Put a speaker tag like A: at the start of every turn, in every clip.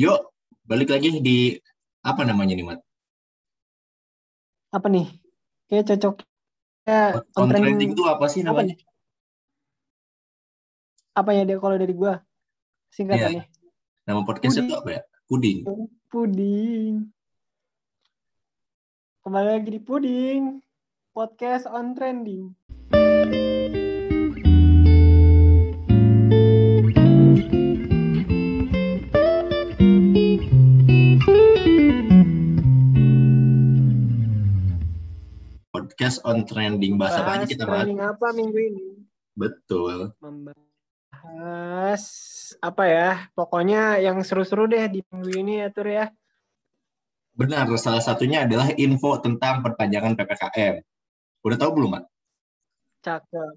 A: Yuk, balik lagi di apa namanya nih, Mat?
B: Apa nih? Kayak cocok ya
A: On trending itu apa sih namanya?
B: Apa ya dia kalau dari gua? Singkatannya.
A: Nama podcastnya
B: Puding.
A: itu apa ya? Puding.
B: Puding. Kembali lagi di Puding. Podcast on trending.
A: Podcast on trending. Bahasa apa aja
B: Bahas
A: kita, Mat?
B: trending apa minggu ini?
A: Betul.
B: Membahas apa ya? Pokoknya yang seru-seru deh di minggu ini ya Tur ya.
A: Benar, salah satunya adalah info tentang perpanjangan PPKM. Udah tahu belum, Mat?
B: Cakep.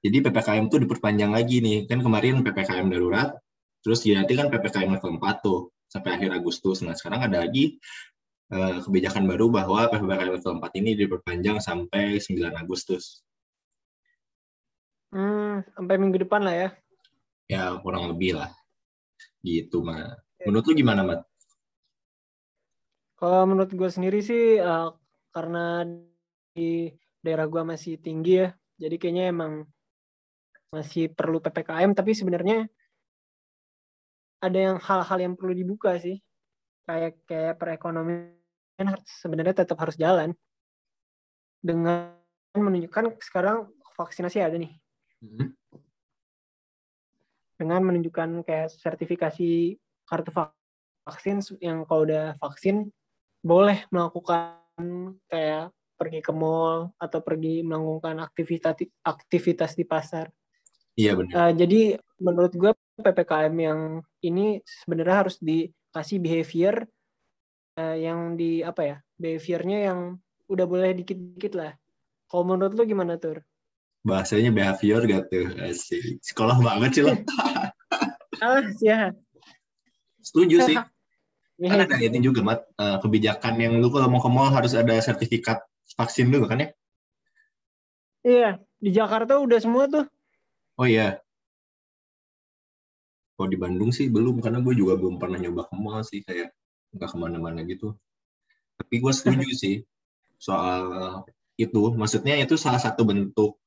A: Jadi PPKM itu diperpanjang lagi nih. Kan kemarin PPKM darurat, terus diganti kan PPKM level 4 tuh, sampai akhir Agustus. Nah, sekarang ada lagi eh, kebijakan baru bahwa PPKM level 4 ini diperpanjang sampai 9 Agustus.
B: Hmm, sampai minggu depan lah ya.
A: Ya, kurang lebih lah. Gitu, Mat. Menurut lu gimana, Mat?
B: Kalau menurut gue sendiri sih eh, karena di daerah gue masih tinggi ya, jadi kayaknya emang masih perlu ppkm. Tapi sebenarnya ada yang hal-hal yang perlu dibuka sih, kayak kayak perekonomian harus- sebenarnya tetap harus jalan dengan menunjukkan sekarang vaksinasi ada nih
A: Hmm.
B: dengan menunjukkan kayak sertifikasi kartu vak- vaksin yang kalau udah vaksin boleh melakukan kayak pergi ke mall atau pergi melakukan aktivitas aktivitas di pasar.
A: Iya, benar.
B: Eh, jadi menurut gue ppkm yang ini sebenarnya harus dikasih behavior eh, yang di apa ya behaviornya yang udah boleh dikit-dikit lah. Kalau menurut lu gimana tur?
A: Bahasanya behavior gak tuh? Asik. Sekolah banget sih lo.
B: Ah ya.
A: Setuju sih. Kan ada ini juga, Mat. Eh, kebijakan yang lu kalau mau ke mall harus ada sertifikat vaksin dulu kan ya?
B: Iya di Jakarta udah semua tuh.
A: Oh iya. Kalau di Bandung sih belum, karena gue juga belum pernah nyoba ke mall sih, kayak nggak ke mana-mana gitu. Tapi gue setuju sih soal itu. Maksudnya itu salah satu bentuk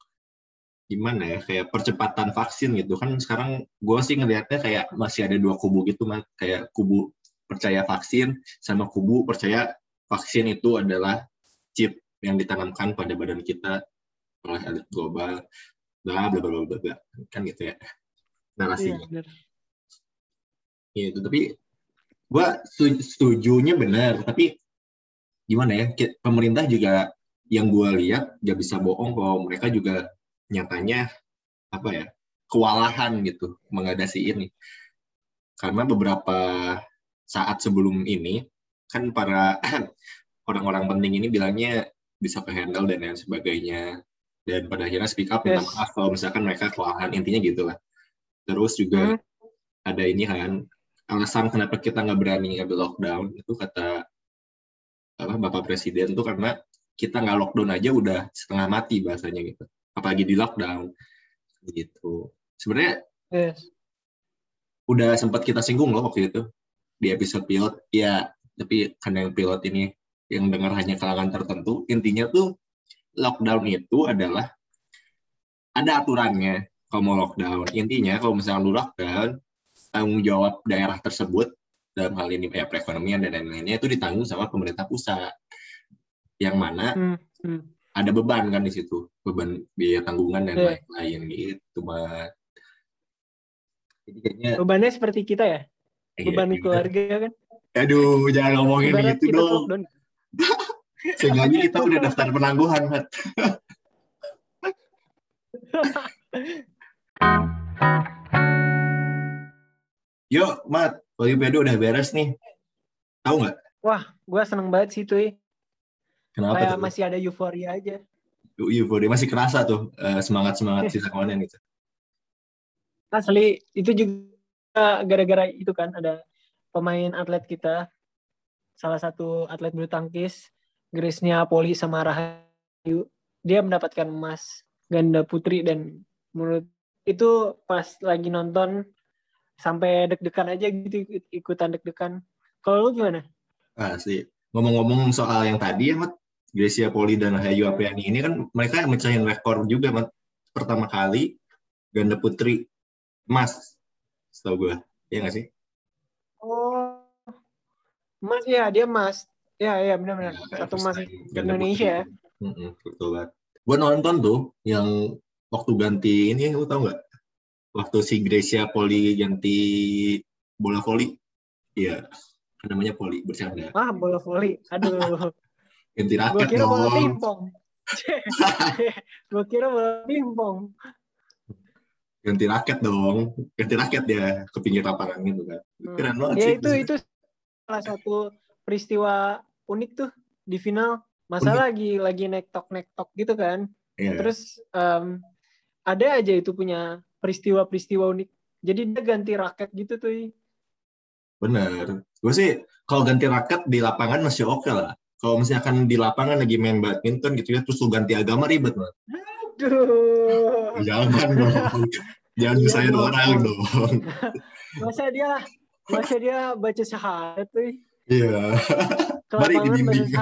A: gimana ya, kayak percepatan vaksin gitu. Kan sekarang gue sih ngelihatnya kayak masih ada dua kubu gitu, kayak kubu percaya vaksin sama kubu percaya vaksin itu adalah chip yang ditanamkan pada badan kita oleh elit global bla bla bla bla bla kan gitu ya
B: Iya,
A: narasinya
B: bener.
A: gitu tapi gua setuju setujunya benar tapi gimana ya pemerintah juga yang gua lihat gak bisa bohong kalau mereka juga nyatanya apa ya kewalahan gitu mengadasi ini karena beberapa saat sebelum ini kan para orang-orang penting ini bilangnya bisa ke handle dan lain sebagainya dan pada akhirnya speak up minta
B: Yes.
A: maaf kalau misalkan mereka kewalahan intinya gitu lah terus juga
B: Hmm.
A: ada ini kan alasan kenapa kita nggak berani ngambil lockdown itu kata apa bapak presiden tuh karena kita nggak lockdown aja udah setengah mati bahasanya gitu. Apalagi di lockdown. Gitu. Sebenarnya
B: Yes.
A: udah sempat kita singgung loh waktu itu di episode pilot. Ya tapi karena yang pilot ini yang dengar hanya kalangan tertentu intinya tuh lockdown itu adalah ada aturannya kalau mau lockdown. Intinya kalau misalnya lu lockdown tanggung jawab daerah tersebut dalam hal ini kayak perekonomian dan lain-lainnya itu ditanggung sama pemerintah pusat yang mana
B: Hmm. Hmm.
A: ada beban kan di situ beban biaya tanggungan dan lain-lain gitu Mat. jadi kayaknya
B: Bebannya seperti kita ya,
A: iya,
B: beban
A: iya.
B: keluarga kan.
A: Aduh, jangan ngomongin
B: Ibarat
A: begitu
B: kita
A: dong. Seenggaknya kita udah daftar penangguhan, Mat. Yuk, Mat. Olimpiade udah beres nih. Tahu nggak?
B: Gue seneng banget sih tuh.
A: Kenapa
B: Kayak
A: tuh?
B: masih ada euforia aja.
A: Euforia masih kerasa tuh eh, semangat-semangat sisa kemarin itu.
B: Asli itu juga gara-gara itu kan ada pemain atlet kita, salah satu atlet bulu tangkis, Grace-nya Poli sama Rahayu, dia mendapatkan emas ganda putri dan menurut itu pas lagi nonton sampai deg-degan aja gitu ikut- ikutan deg-degan. Kalau lu gimana?
A: Ah, sih. Ngomong-ngomong soal yang tadi ya, Mat, Gracia Poli dan Hayu Apriani ini kan mereka mecahin rekor juga, Mat. Pertama kali ganda putri emas, setahu gue. Iya nggak sih?
B: Oh, Mas ya dia Mas. Ya ya benar-benar
A: Ya,
B: satu
A: first
B: Mas
A: time ganda
B: Indonesia
A: putri. Mm-mm, betul banget. Gue nonton tuh yang waktu ganti ini, lu tau nggak? Waktu si Gracia Poli ganti bola voli. Iya, namanya poli, bercanda.
B: Ah bola voli. Aduh,
A: Ganti
B: gua
A: raket
B: kira bola pingpong. gua kira bola pingpong.
A: ganti raket dong ganti raket dia ke pinggir lapangan gitu kan keren banget
B: Ya
A: sih
B: itu itu salah satu peristiwa unik tuh di final. Masa
A: Unik.
B: lagi lagi nektok nektok gitu kan.
A: Iya.
B: Terus em, ada aja itu punya peristiwa-peristiwa unik. Jadi dia ganti raket gitu tuh.
A: bener gue sih kalau ganti raket di lapangan masih oke lah kalau misalkan di lapangan lagi main badminton gitu ya terus lu ganti agama ribet banget
B: Aduh.
A: jangan dong jangan
B: Iya dong.
A: orang dong
B: Masa dia masa dia baca syahadat tuh.
A: Iya Mari dibimbing.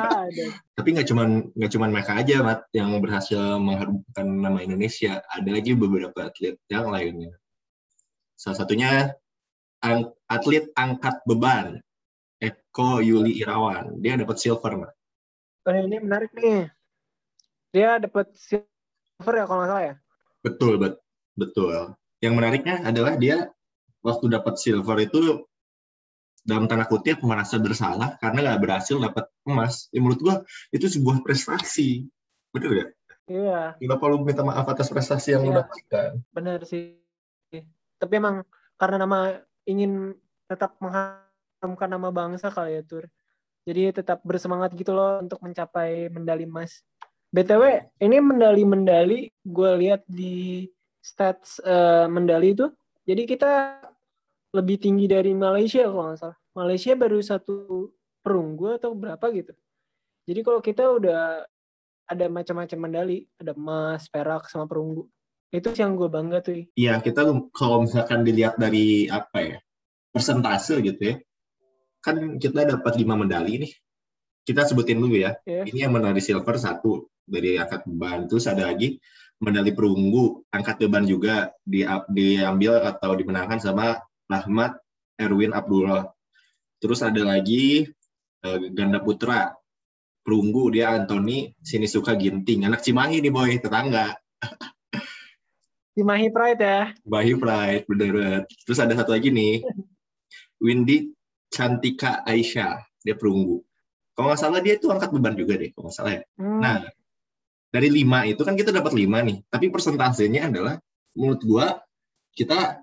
A: tapi nggak cuman nggak cuman mereka aja mat yang berhasil mengharumkan nama Indonesia ada lagi beberapa atlet yang lainnya salah satunya ang- atlet angkat beban Eko Yuli Irawan dia dapat silver mat
B: Oh, ini menarik nih. Dia dapat silver ya kalau nggak salah ya.
A: Betul, bet betul. Yang menariknya adalah dia waktu dapat silver itu dalam tanda kutip merasa bersalah karena nggak berhasil dapat emas. Ya, menurut gua itu sebuah prestasi. Bener ya?
B: Iya,
A: Kenapa lu minta maaf atas prestasi yang lu
B: Iya.
A: dapatkan?
B: benar sih. Tapi emang karena nama ingin tetap mengharumkan nama bangsa kali ya, Tur. Jadi tetap bersemangat gitu loh untuk mencapai medali emas. BTW, ini medali-medali gue lihat di stats eh, medali itu. Jadi kita lebih tinggi dari Malaysia kalau nggak salah. Malaysia baru satu perunggu atau berapa gitu. Jadi kalau kita udah ada macam-macam medali, ada emas, perak, sama perunggu. Itu sih yang gue bangga tuh.
A: Iya, kita kalau misalkan dilihat dari apa ya persentase gitu ya, kan kita dapat lima medali nih. Kita sebutin dulu ya.
B: Ya.
A: Ini yang medali silver satu dari angkat beban. Terus ada lagi medali perunggu angkat beban juga di, diambil atau dimenangkan sama Rahmat Erwin Abdullah. Terus ada lagi eh, ganda putra perunggu dia Anthony Sinisuka Ginting, anak Cimahi nih boy, tetangga.
B: Cimahi Pride ya.
A: Bahi Pride, bener banget. Terus ada satu lagi nih, Windy Cantika Aisyah, dia perunggu. Kalau nggak salah dia itu angkat beban juga deh, kalau nggak salah ya.
B: Hmm.
A: Nah, dari lima itu kan kita dapat lima nih, tapi persentasenya adalah menurut gua kita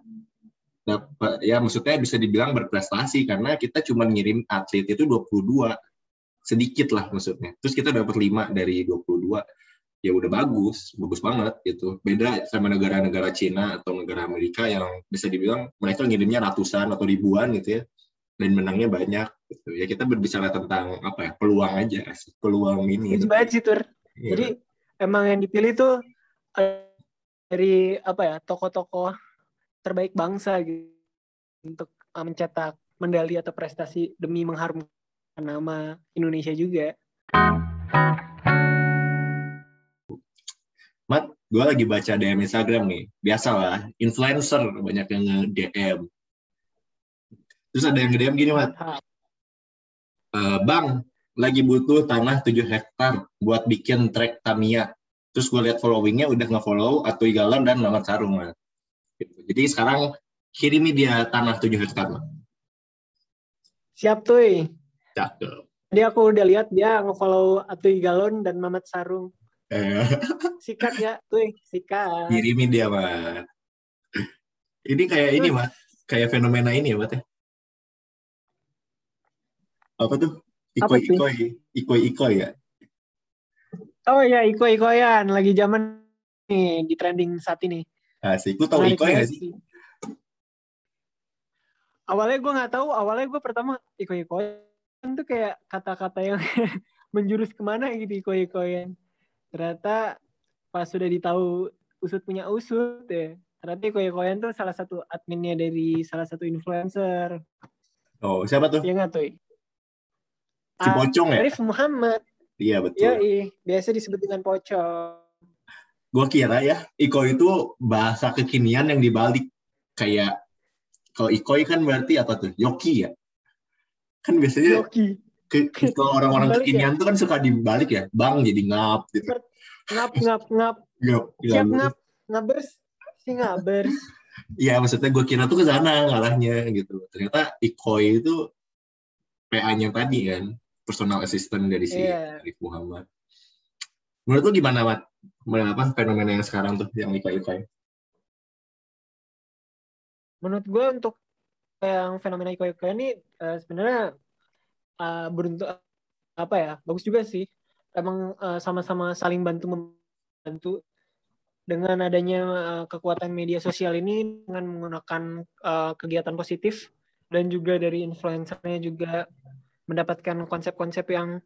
A: dapat ya maksudnya bisa dibilang berprestasi karena kita cuma ngirim atlet itu 22 sedikit lah maksudnya. Terus kita dapat lima dari 22 ya udah bagus, bagus banget gitu. Beda sama negara-negara Cina atau negara Amerika yang bisa dibilang mereka ngirimnya ratusan atau ribuan gitu ya dan menangnya banyak gitu. Ya kita berbicara tentang apa ya peluang aja peluang ini.
B: Setuju banget sih, Tur.
A: Iya.
B: Jadi emang yang dipilih tuh eh, dari apa ya tokoh-tokoh terbaik bangsa gitu untuk eh, mencetak medali atau prestasi demi mengharumkan nama Indonesia juga.
A: Mat, gue lagi baca DM Instagram nih. Biasalah, influencer banyak yang nge-DM. Terus ada yang nge-DM gini, Mat. "Eh, bang, lagi butuh tanah 7 hektar buat bikin trek Tamiya. Terus gue lihat followingnya udah nge-follow Atuy Galon dan Mamat Sarung, Mat. Gitu. Jadi sekarang kirimi dia tanah 7 hektar.
B: Siap tuh.
A: Cakep.
B: Jadi aku udah lihat dia nge-follow Atuy Galon dan Mamat Sarung.
A: Eh,
B: Sikat ya, tuh, sikat.
A: kirimi dia, Mat. Ini kayak ini,
B: Terus-
A: Mat. Kayak fenomena ini ya, Mat ya. Apa tuh? Ikoi-ikoi. Ikoi-ikoi ya?
B: Oh ya, Iko Ikoyan lagi zaman nih di trending saat ini.
A: Asik. Lu tau
B: banget
A: gak sih?
B: Awalnya gue nggak tahu, awalnya gue pertama Iko Ikoyan tuh kayak kata-kata yang menjurus ke mana gitu Iko Ikoyan. Ternyata pas sudah ditahu usut punya usut ya. Ternyata Iko-Ikoyan tuh salah satu adminnya dari salah satu influencer.
A: Oh, siapa tuh?
B: Iya nggak tuh?
A: Si Pocong ya?
B: Arif Muhammad.
A: Iya, betul.
B: Iya, biasa disebut dengan Pocong.
A: Gue kira ya, Iko itu bahasa kekinian yang dibalik. Kayak, kalau Ikoi kan berarti apa tuh? Yoki ya? Kan biasanya
B: Yoki.
A: ke, kalau orang-orang
B: Dibalik
A: kekinian tuh kan suka dibalik ya. Bang jadi ngap gitu.
B: Ngap, ngap, ngap.
A: Ngap,
B: Siap
A: ngap.
B: ngap. Ngabers. Si ngabers.
A: Iya, maksudnya gue kira tuh ke sana ngarahnya gitu. Ternyata Ikoi itu PA-nya tadi kan, personal assistant dari si
B: Iya.
A: Arif Muhammad. Menurut lu gimana, Mat? Apa fenomena yang sekarang tuh yang Ikoi-Ikoi?
B: Menurut gue untuk yang fenomena Iko-Iko ini eh, sebenarnya eh, beruntung apa ya bagus juga sih emang eh, sama-sama saling bantu membantu dengan adanya eh, kekuatan media sosial ini dengan menggunakan eh, kegiatan positif dan juga dari influencernya juga mendapatkan konsep-konsep yang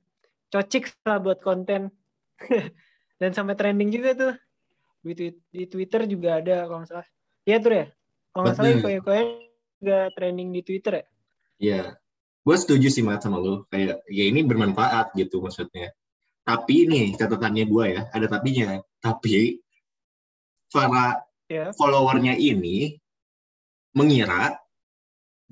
B: cocik lah buat konten dan sampai trending juga tuh di, di Twitter juga ada kalau nggak salah iya tuh ya kalau nggak salah. Iko-Iko juga trending di Twitter ya
A: Iya. Gue setuju sih, Mat, sama lu. Kayak, ya ini bermanfaat gitu maksudnya. Tapi nih, catatannya gue ya, ada tapinya. Tapi, para
B: ya
A: followernya ini mengira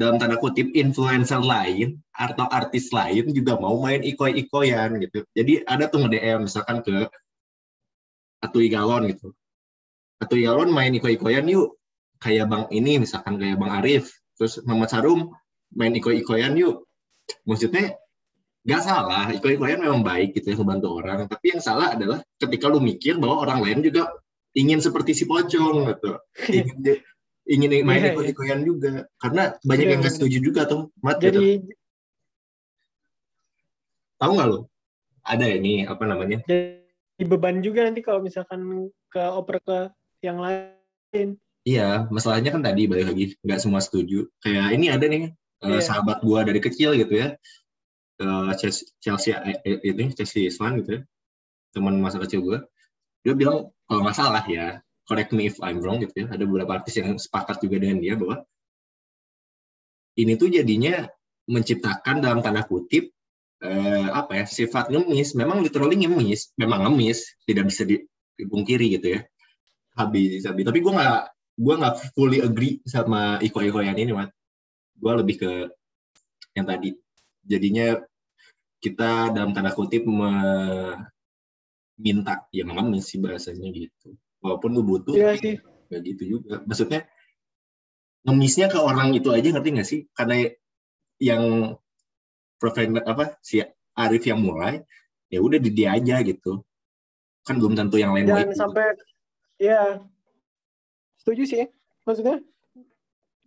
A: dalam tanda kutip influencer lain atau artis lain juga mau main ikoi-ikoyan gitu. Jadi ada tuh nge-DM misalkan ke Atui Galon gitu. Atui Galon main ikoi-ikoyan yuk. Kayak Bang ini misalkan kayak Bang Arif. Terus Muhammad Sarum main ikoi-ikoyan yuk. Maksudnya nggak salah, ikoi-ikoyan memang baik gitu ya membantu orang. Tapi yang salah adalah ketika lu mikir bahwa orang lain juga ingin seperti si pocong gitu. Ingin main
B: Iya, iya.
A: ikut-ikoyan juga karena banyak
B: Iya,
A: yang nggak
B: bener.
A: setuju juga tuh mat gitu.
B: jadi
A: tahu nggak lo ada ini apa namanya
B: jadi beban juga nanti kalau misalkan ke oper ke yang lain.
A: Iya masalahnya kan tadi balik lagi nggak semua setuju. Kayak ini ada nih eh,
B: Iya.
A: sahabat gua dari kecil gitu ya. Eh, Chelsea eh, eh, ini Chelsea Islan gitu ya. Teman masa kecil gua. Dia bilang kalau nggak salah ya correct me if I'm wrong gitu ya. Ada beberapa artis yang sepakat juga dengan dia bahwa ini tuh jadinya menciptakan dalam tanda kutip eh, apa ya sifat ngemis memang literally ngemis memang ngemis tidak bisa di- dipungkiri gitu ya. Habis habis. Tapi gue nggak gue nggak fully agree sama iko-iko yang ini mat. Gue lebih ke yang tadi. Jadinya kita dalam tanda kutip meminta ya mengemis sih bahasanya gitu. Walaupun lu butuh
B: iya
A: tapi
B: sih.
A: nggak gitu juga. Maksudnya ngemisnya ke orang itu aja ngerti nggak sih? Karena yang profesional apa si Arif yang mulai ya udah di dia aja gitu. Kan belum tentu yang lain mau
B: jangan
A: ikut.
B: sampai ya setuju sih. Maksudnya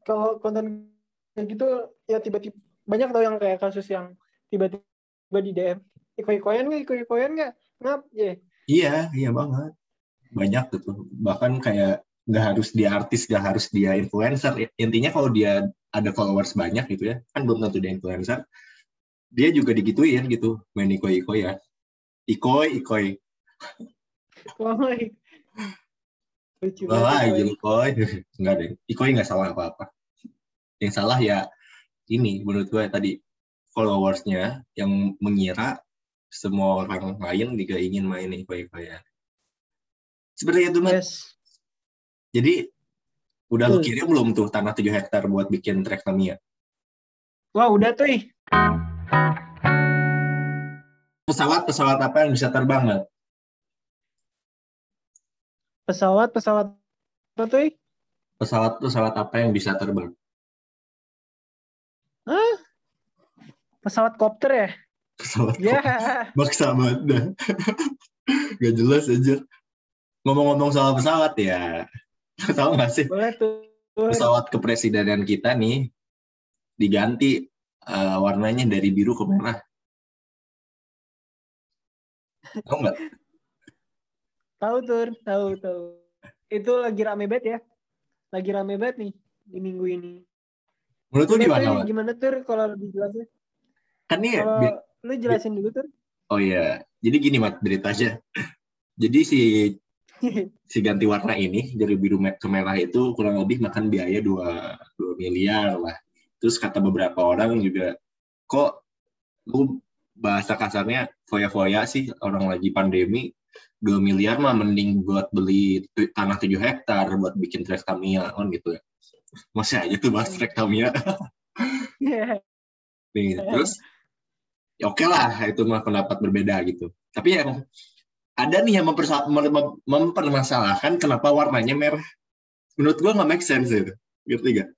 B: kalau konten kayak gitu ya tiba-tiba banyak tau yang kayak kasus yang tiba-tiba di DM iko-ikoyan nggak? Iko-ikoyan nggak? Ngap ya
A: iya iya banget. Banyak gitu. Bahkan kayak nggak harus dia artis nggak harus dia influencer. Intinya kalau dia ada followers banyak gitu ya kan belum tentu dia influencer dia juga digituin gitu main ikoi ikoi ya ikoi ikoi
B: Wah, lucu
A: Lah lagi
B: banget,
A: lu koi. Enggak deh. Ikoi nggak salah apa-apa. Yang salah ya ini menurut gue tadi followersnya yang mengira semua orang lain juga ingin main ikoi-ikoi ya. Seperti itu, Mat.
B: yes
A: Jadi udah lu kirim belum tuh tanah 7 hektar buat bikin trek Tamiya?
B: wah udah tuh ih.
A: Pesawat-pesawat apa yang bisa terbang, Mat?
B: pesawat pesawat apa tuh?
A: Pesawat-pesawat apa yang bisa terbang?
B: pesawat kopter ya
A: Pesawat
B: ya
A: maksa banget dah. Gak jelas aja. Ngomong-ngomong soal pesawat ya, tahu nggak sih
B: boleh tuh
A: pesawat kepresidenan kita nih diganti eh, warnanya dari biru ke merah. Tahu nggak?
B: tahu tuh tahu tahu itu lagi rame banget ya lagi rame banget nih di minggu ini
A: Menurut lu
B: Gimana,
A: gimana?
B: Tuh? Gimana tuh kalau lebih jelasnya
A: Kan nih,
B: kalau
A: bi-
B: lu jelasin dulu tuh
A: oh iya, jadi gini mat beritanya. Jadi si si ganti warna ini dari biru ke merah itu kurang lebih makan biaya 2, 2 miliar lah. Terus kata beberapa orang juga, kok lu bahasa kasarnya foya-foya sih orang lagi pandemi 2 miliar mah mending buat beli tanah 7 hektar buat bikin trek Tamiya on gitu ya. Masih aja tuh bahas trek Tamiya. Nih, terus ya oke okay lah itu mah pendapat berbeda gitu. Tapi yang ada nih yang mempermasalahkan kenapa warnanya merah. Menurut gua nggak make sense itu. Ngerti gak?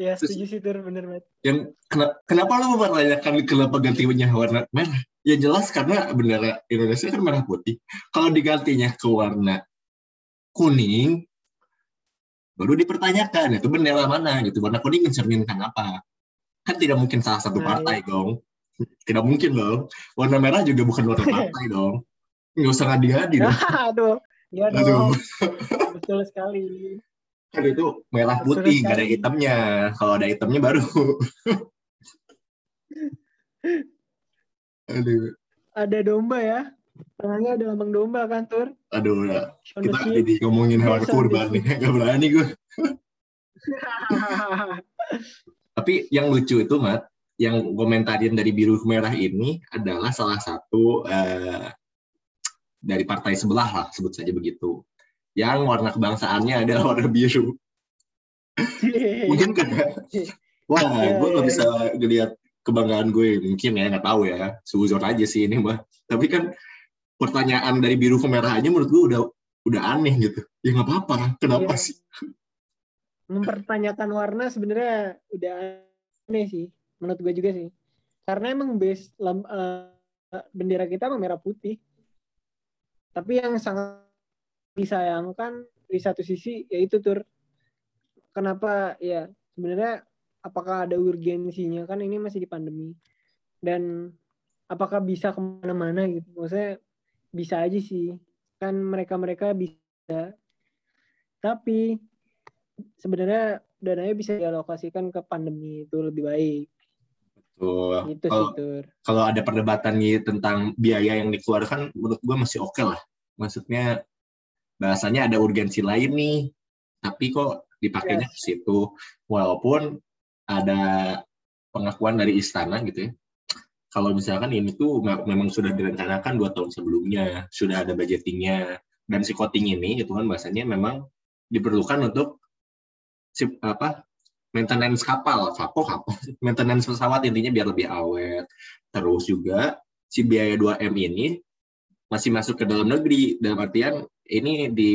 B: Ya, setuju sih, Tur. Bener banget.
A: Yang, kenapa, kenapa lo mempertanyakan kenapa gantinya warna merah? Ya jelas karena bendera Indonesia kan merah putih. Kalau digantinya ke warna kuning, baru dipertanyakan itu bendera mana gitu. Warna kuning mencerminkan apa? Kan tidak mungkin salah satu nah, partai nah, dong. Tidak mungkin dong. Warna merah juga bukan warna partai dong. Nggak usah ngadi-ngadi dong.
B: Aduh, ya dong. Betul sekali.
A: Kan itu merah putih, nggak ada hitamnya. Kalau ada hitamnya baru.
B: Aduh. Ada domba ya. Tengahnya ada lambang domba kan, Tur?
A: Aduh, ya. kita jadi ngomongin hewan kurban nih. Gak berani gue. Tapi yang lucu itu, Mat, yang komentarin dari biru merah ini adalah salah satu uh, dari partai sebelah lah, sebut saja begitu. Yang warna kebangsaannya adalah warna biru. Mungkin kan? Wah, gue gak bisa ngeliat kebanggaan gue mungkin ya nggak tahu ya suzon aja sih ini mah tapi kan pertanyaan dari biru ke merah aja menurut gue udah udah aneh gitu ya nggak apa-apa kenapa iya. sih
B: mempertanyakan warna sebenarnya udah aneh sih menurut gue juga sih karena emang base lam, uh, bendera kita emang merah putih tapi yang sangat disayangkan di satu sisi yaitu tur. Kenapa ya sebenarnya apakah ada urgensinya? Kan ini masih di pandemi. Dan apakah bisa ke mana-mana gitu? Maksudnya bisa aja sih. Kan mereka-mereka bisa. Tapi sebenarnya dananya bisa dialokasikan ke pandemi itu lebih baik.
A: Betul. Itu kalau, sih, Kalau ada perdebatan nih tentang biaya yang dikeluarkan, menurut gue masih oke okay lah. Maksudnya bahasanya ada urgensi lain nih, tapi kok dipakainya yes. ke situ. Walaupun ada pengakuan dari istana gitu ya kalau misalkan ini tuh memang sudah direncanakan dua tahun sebelumnya sudah ada budgetingnya dan si coating ini gitu kan bahasanya memang diperlukan untuk si apa maintenance kapal kapal kapal maintenance pesawat intinya biar lebih awet terus juga si biaya 2M ini masih masuk ke dalam negeri dalam artian ini di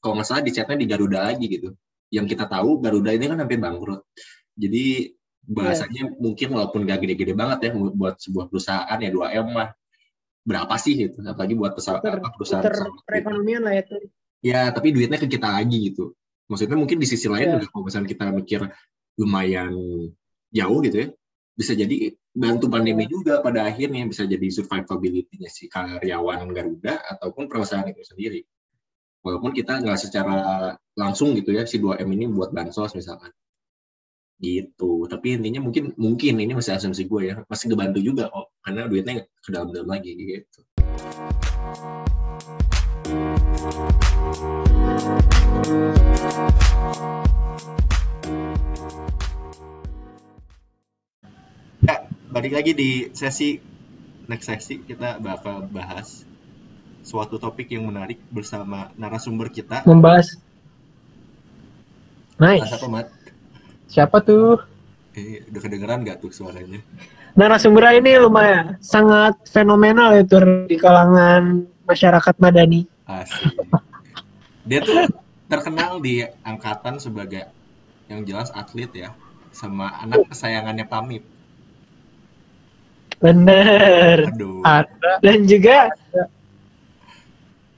A: kalau nggak salah dicatnya di Garuda lagi gitu. Yang kita tahu Garuda ini kan hampir bangkrut. Jadi bahasanya yeah. mungkin walaupun gak gede-gede banget ya buat sebuah perusahaan ya 2M lah. Berapa sih gitu apalagi buat pesawat
B: Puter, apa perusahaan puter pesawat perekonomian lah itu
A: ya tapi duitnya ke kita lagi gitu. Maksudnya mungkin di sisi lain yeah. juga kalau misalnya kita mikir lumayan jauh gitu ya bisa jadi bantu pandemi yeah. juga pada akhirnya bisa jadi survivability-nya si karyawan Garuda ataupun perusahaan itu sendiri walaupun kita nggak secara langsung gitu ya si 2M ini buat bansos misalkan. Gitu. Tapi intinya mungkin mungkin ini masih asumsi gue ya. Masih ngebantu juga kok karena duitnya ke dalam-dalam lagi gitu. Ya balik lagi di sesi next sesi kita bakal bahas suatu topik yang menarik bersama narasumber kita
B: membahas nice apa mat Siapa tuh?
A: Eh, udah kedengeran gak tuh suaranya?
B: Narasumber ini lumayan sangat fenomenal itu di kalangan masyarakat Madani. Asik.
A: Dia tuh terkenal di angkatan sebagai yang jelas atlet ya, sama anak kesayangannya Pamit.
B: Bener. Aduh. Ada. Dan juga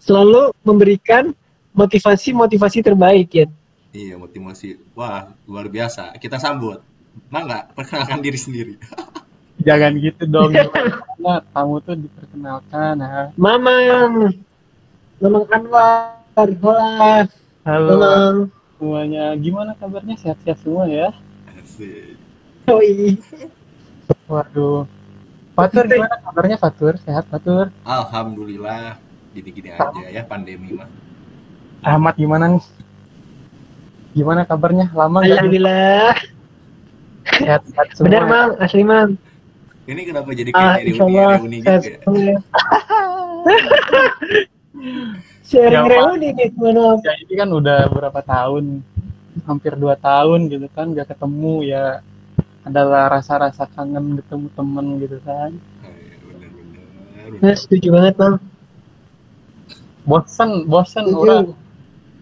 B: selalu memberikan motivasi-motivasi terbaik ya
A: Iya, motivasi. Wah, luar biasa. Kita sambut. Mangga, perkenalkan diri sendiri.
C: Jangan gitu dong. Nah, kamu tuh diperkenalkan. Ha.
B: Mamang. Mamang Anwar. Hola.
C: Halo. Mamang. Semuanya. Gimana kabarnya? Sehat-sehat semua ya? Asik.
B: Iya.
C: Waduh. Fatur gimana kabarnya Fatur? Sehat Fatur?
A: Alhamdulillah. Gini-gini aja ya pandemi mah.
C: Ahmad gimana nih? Gimana kabarnya? Lama nggak
B: Alhamdulillah.
C: sehat-sehat semua?
B: Benar, Mang. Asli, Mang.
A: Ini kenapa jadi kayak
B: Ah,
A: reuni, reuni gitu
B: sehat
A: ya?
B: ya. Sharing
C: Ya,
B: reuni nih, mana?
C: Ya, ini kan udah berapa tahun, hampir dua tahun gitu kan, gak ketemu ya adalah rasa-rasa kangen ketemu temen gitu kan.
A: Ah, iya, bener-bener,
B: Nah,
A: bener.
B: setuju banget, Mang.
C: Bosan, bosan
B: Setuju.
C: orang,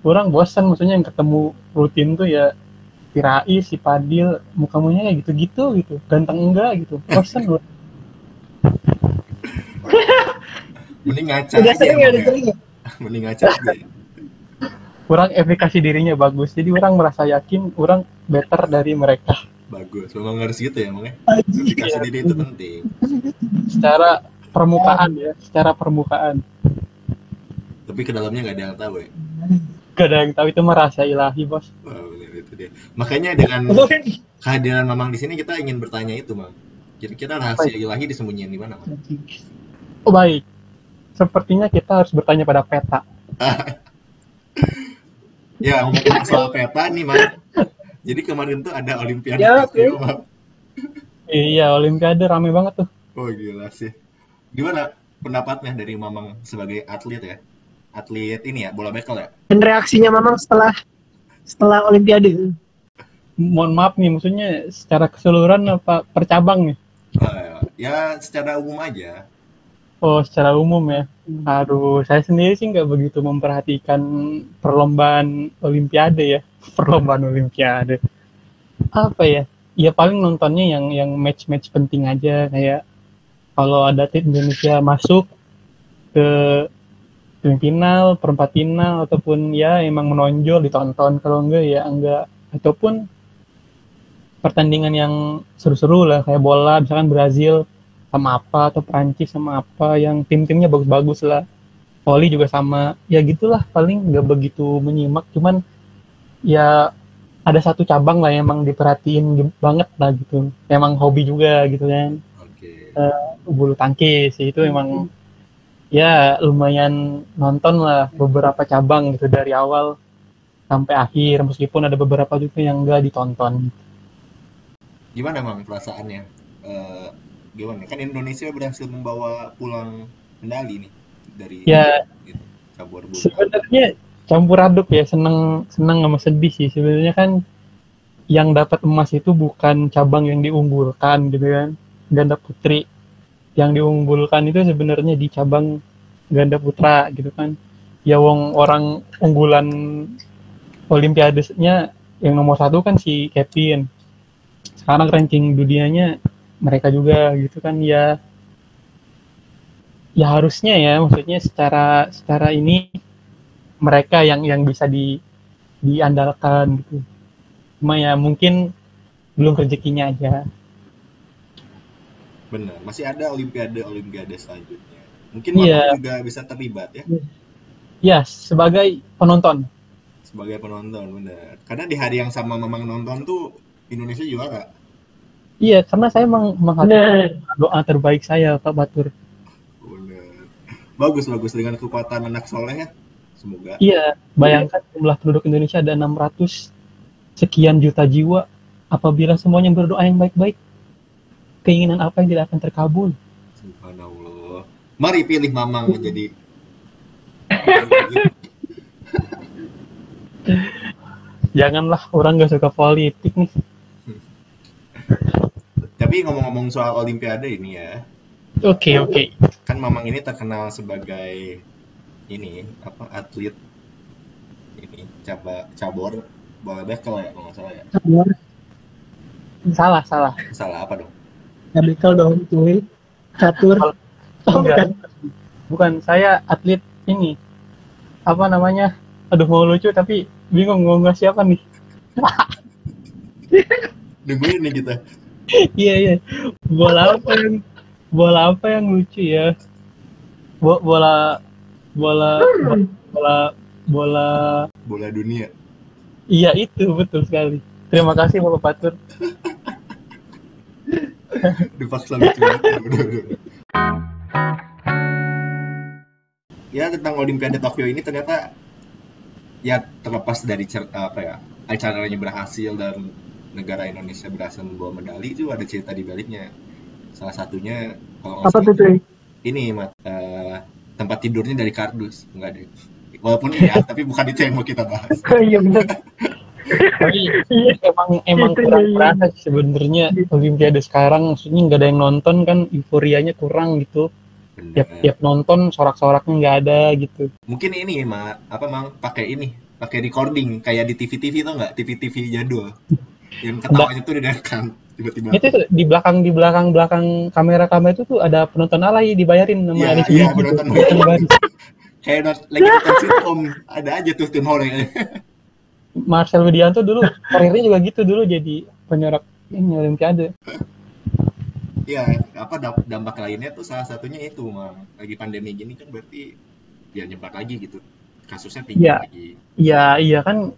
C: orang bosan maksudnya yang ketemu rutin tuh ya si Rai, si Padil, muka-mukanya kayak gitu-gitu gitu, ganteng enggak gitu, bosan gue.
A: Mending ngaca
B: Udah sering ya, udah
A: ya.
B: sering ya.
A: Mending ngaca aja. ya.
C: Orang efikasi dirinya bagus, jadi orang merasa yakin orang better dari mereka.
A: Bagus, memang harus gitu ya emang ya.
B: Anjing.
A: Efikasi
C: Iya.
A: diri itu penting.
C: Secara permukaan ya, secara permukaan.
A: Tapi ke dalamnya nggak ada yang tahu ya.
C: Gak ada yang tahu itu merasa ilahi bos.
A: Itu dia. Makanya dengan kehadiran Mamang di sini kita ingin bertanya itu, Mang. Kira-kira rahasia ilahi disembunyiin di mana, Mang?
C: Oh baik. Sepertinya kita harus bertanya pada peta.
A: Ya, ngomongin soal peta nih, Mang. Jadi kemarin tuh ada Olimpiade
B: Ya,
A: Tokyo,
B: oke.
A: Mang.
C: Iya, Olimpiade rame banget tuh.
A: Oh, gila sih. Gimana pendapatnya dari Mamang sebagai atlet ya? Atlet ini ya, bola bekel ya?
B: Dan reaksinya Mamang setelah setelah Olimpiade.
C: Mohon maaf nih, maksudnya secara keseluruhan apa per cabang nih?
A: Ah, ya, secara umum aja.
C: Oh, secara umum ya. Aduh, saya sendiri sih nggak begitu memperhatikan perlombaan Olimpiade ya. Perlombaan Olimpiade. Apa ya? Ya paling nontonnya yang yang match-match penting aja kayak kalau ada tim Indonesia masuk ke semifinal, perempat final ataupun ya emang menonjol ditonton. Kalau enggak ya enggak. Ataupun pertandingan yang seru-seru lah kayak bola misalkan Brazil sama apa atau Prancis sama apa yang tim-timnya bagus-bagus lah. Volley juga sama. Ya gitulah paling nggak begitu menyimak. Cuman ya ada satu cabang lah yang emang diperhatiin ge- banget lah gitu. Emang hobi juga gitu kan.
A: Oke.
C: bulu tangkis itu emang ya lumayan nonton lah beberapa cabang gitu dari awal sampai akhir meskipun ada beberapa juga yang enggak ditonton
A: Gimana, Mang, perasaannya? Eh, gimana? Kan Indonesia berhasil membawa pulang medali nih dari
C: Ya.
A: gitu, cabur
C: sebenarnya campur aduk ya seneng seneng sama sedih sih sebenarnya kan yang dapat emas itu bukan cabang yang diunggulkan gitu kan ganda putri yang diunggulkan itu sebenarnya di cabang ganda putra gitu kan. Ya wong orang unggulan olimpiadesnya yang nomor satu kan si Kevin. Sekarang ranking dunianya mereka juga gitu kan. Ya ya harusnya ya maksudnya secara secara ini mereka yang yang bisa di diandalkan gitu. Cuma ya mungkin belum rezekinya aja
A: Benar, masih ada olimpiade-olimpiade selanjutnya. Mungkin. Mamang juga bisa terlibat ya
C: ya sebagai penonton
A: sebagai penonton, benar. Karena di hari yang sama Mamang nonton tuh Indonesia juara.
C: iya karena saya meng menghargai
B: Nah,
C: doa terbaik saya Pak Batur
A: Benar. Bagus bagus dengan kekuatan anak soleh ya. Semoga.
C: iya bayangkan jumlah penduduk Indonesia ada 600 sekian juta jiwa apabila semuanya berdoa yang baik-baik keinginan apa yang tidak akan terkabul
A: Subhanallah. Mari pilih Mamang menjadi
C: janganlah orang gak suka politik nih
A: Tapi ngomong-ngomong soal olimpiade ini ya,
C: oke oke
A: kan Mamang ini terkenal sebagai ini apa atlet ini cabang cabur bola bekel ya kalau nggak salah ya.
B: cabur.
C: salah salah
A: Salah apa dong?
B: Bekel dong, cuy. Catur. Oh, bukan.
C: bukan saya atlet ini apa namanya aduh mau lucu tapi bingung mau ngasih siapa nih
A: Nungguin nih kita.
C: iya iya bola apa yang bola apa yang lucu ya Bo- bola bola bola bola
A: Bola dunia.
C: iya itu betul sekali terima kasih bapak Patur
A: Dipaksa lucu. Ya tentang Olimpiade Tokyo ini ternyata ya terlepas dari cer- apa ya acaranya berhasil dan negara Indonesia berhasil membawa medali itu ada cerita di baliknya. Salah satunya kalau
B: Apa tuh cuy?
A: ini Mat, eh, tempat tidurnya dari kardus enggak deh. Walaupun iya tapi bukan itu yang mau kita bahas.
B: Iya benar.
C: Tapi
B: Iya.
C: emang emang
B: Itu
C: kurang
B: dia.
C: berasa sih sebenarnya Olimpiade sekarang. Maksudnya nggak ada yang nonton kan euforianya kurang gitu. Tiap tiap nonton sorak-soraknya nggak ada gitu.
A: Mungkin ini ma apa mang? Pakai ini pakai recording kayak di TV TV tuh nggak? TV TV jadul yang ketawanya tuh didekan tiba-tiba.
C: Itu tuh di belakang di belakang belakang kamera kamera itu tuh ada penonton alay dibayarin sama
A: Iya,
C: Anies
A: iya, penonton. Kayak not, lagi nonton sitcom. Ada aja tuh tim hore
C: Marcel Widianto dulu karirnya juga gitu dulu jadi penyorak ini Olimpiade
A: Iya, apa damp- dampak lainnya tuh salah satunya itu, Mang. Lagi pandemi gini kan berarti biar nyebar lagi gitu. Kasusnya tinggi
C: Iya.
A: lagi.
C: Iya iya kan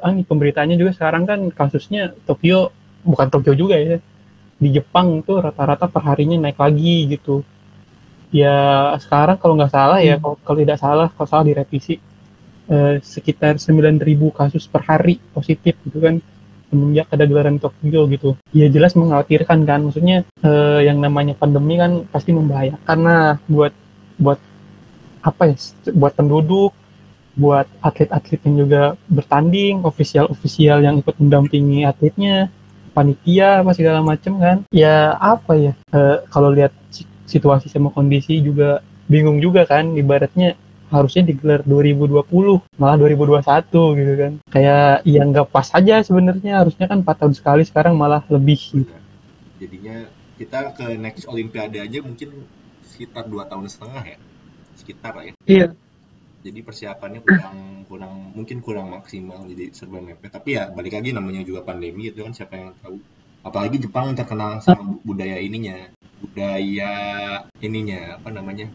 C: ah, pemberitaannya juga sekarang kan kasusnya Tokyo bukan Tokyo juga ya di Jepang tuh rata-rata perharinya naik lagi gitu ya sekarang kalau nggak salah ya kalau, kalau tidak salah kalau salah direvisi eh, sekitar 9.000 kasus per hari positif gitu kan semenjak ada gelaran Tokyo gitu ya jelas mengkhawatirkan kan maksudnya eh, yang namanya pandemi kan pasti membahayakan karena buat buat apa ya buat penduduk buat atlet-atlet yang juga bertanding, ofisial-ofisial yang ikut mendampingi atletnya, panitia apa segala macam kan. Ya apa ya? eh, kalau lihat si- situasi sama kondisi juga bingung juga kan ibaratnya harusnya digelar 2020 malah 2021 gitu kan kayak ya nggak pas aja sebenarnya harusnya kan 4 tahun sekali sekarang malah lebih gitu.
A: Jadinya kita ke next Olimpiade aja mungkin sekitar dua tahun setengah ya. Sekitar ya.
B: Iya.
A: Jadi persiapannya kurang kurang mungkin kurang maksimal jadi serba mepet. Tapi ya balik lagi namanya juga pandemi itu kan siapa yang tahu. Apalagi Jepang terkenal sama budaya ininya, budaya ininya apa namanya?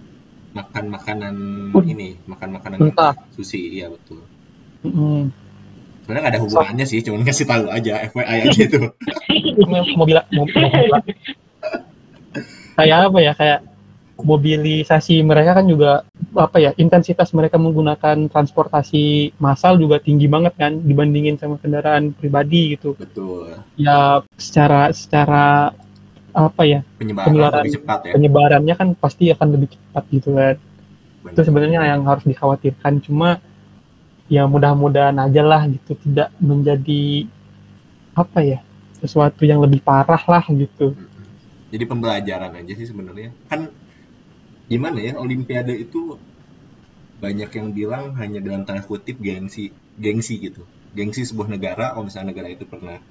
A: Makan makanan ini, makan makanan
C: Mentah.
A: sushi, iya betul.
C: Mm.
A: Sebenarnya nggak ada hubungannya sih, cuman kasih tahu aja, FYI aja itu.
C: mau mau bilang mau, mau bilang kayak apa ya kayak mobilisasi mereka kan juga apa ya intensitas mereka menggunakan transportasi massal juga tinggi banget kan dibandingin sama kendaraan pribadi gitu
A: Betul.
C: ya secara secara apa ya
A: Penyebaran
C: Penularan
A: lebih cepat ya.
C: penyebarannya kan pasti akan lebih cepat gitu kan itu
A: Benar.
C: sebenarnya yang harus dikhawatirkan cuma ya mudah-mudahan aja lah gitu tidak menjadi apa ya sesuatu yang lebih parah lah gitu
A: Jadi pembelajaran aja sih sebenarnya. Kan gimana ya Olimpiade itu banyak yang bilang hanya dalam tanda kutip gengsi, gengsi gitu. Gengsi sebuah negara, kalau misalnya negara itu pernah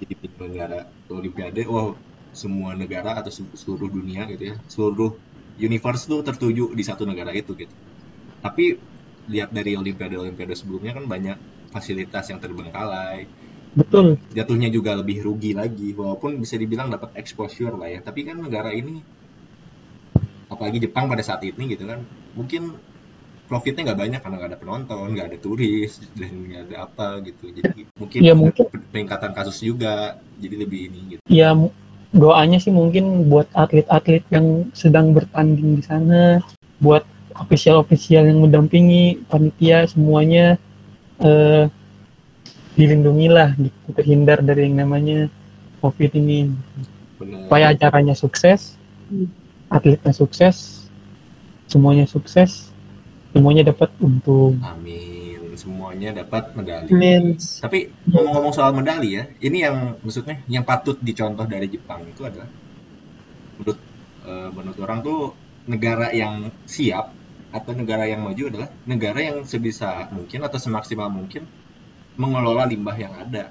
A: jadi penyelenggara Olimpiade, wah semua negara atau se- seluruh dunia gitu ya, seluruh universe tuh tertuju di satu negara itu gitu. Tapi lihat dari Olimpiade-Olimpiade sebelumnya kan banyak fasilitas yang terbengkalai,
C: betul.
A: Jatuhnya juga lebih rugi lagi walaupun bisa dibilang dapat exposure lah ya. Tapi kan negara ini apalagi Jepang pada saat ini gitu kan mungkin profitnya nggak banyak karena nggak ada penonton nggak ada turis dan nggak ada apa gitu. Jadi mungkin
C: Ya, mungkin.
A: peningkatan kasus juga jadi lebih ini gitu.
C: Ya doanya sih mungkin buat atlet-atlet yang sedang bertanding di sana, buat ofisial-ofisial yang mendampingi panitia semuanya eh, dilindungilah gitu, terhindar dari yang namanya COVID ini.
A: benar
C: Supaya acaranya sukses, atletnya sukses, semuanya sukses, semuanya dapat untung.
A: amin semuanya dapat medali
B: Mens.
A: Tapi ngomong-ngomong soal medali ya, ini yang maksudnya yang patut dicontoh dari Jepang itu adalah menurut eh, menurut orang tuh negara yang siap atau negara yang maju adalah negara yang sebisa mungkin atau semaksimal mungkin mengelola limbah yang ada.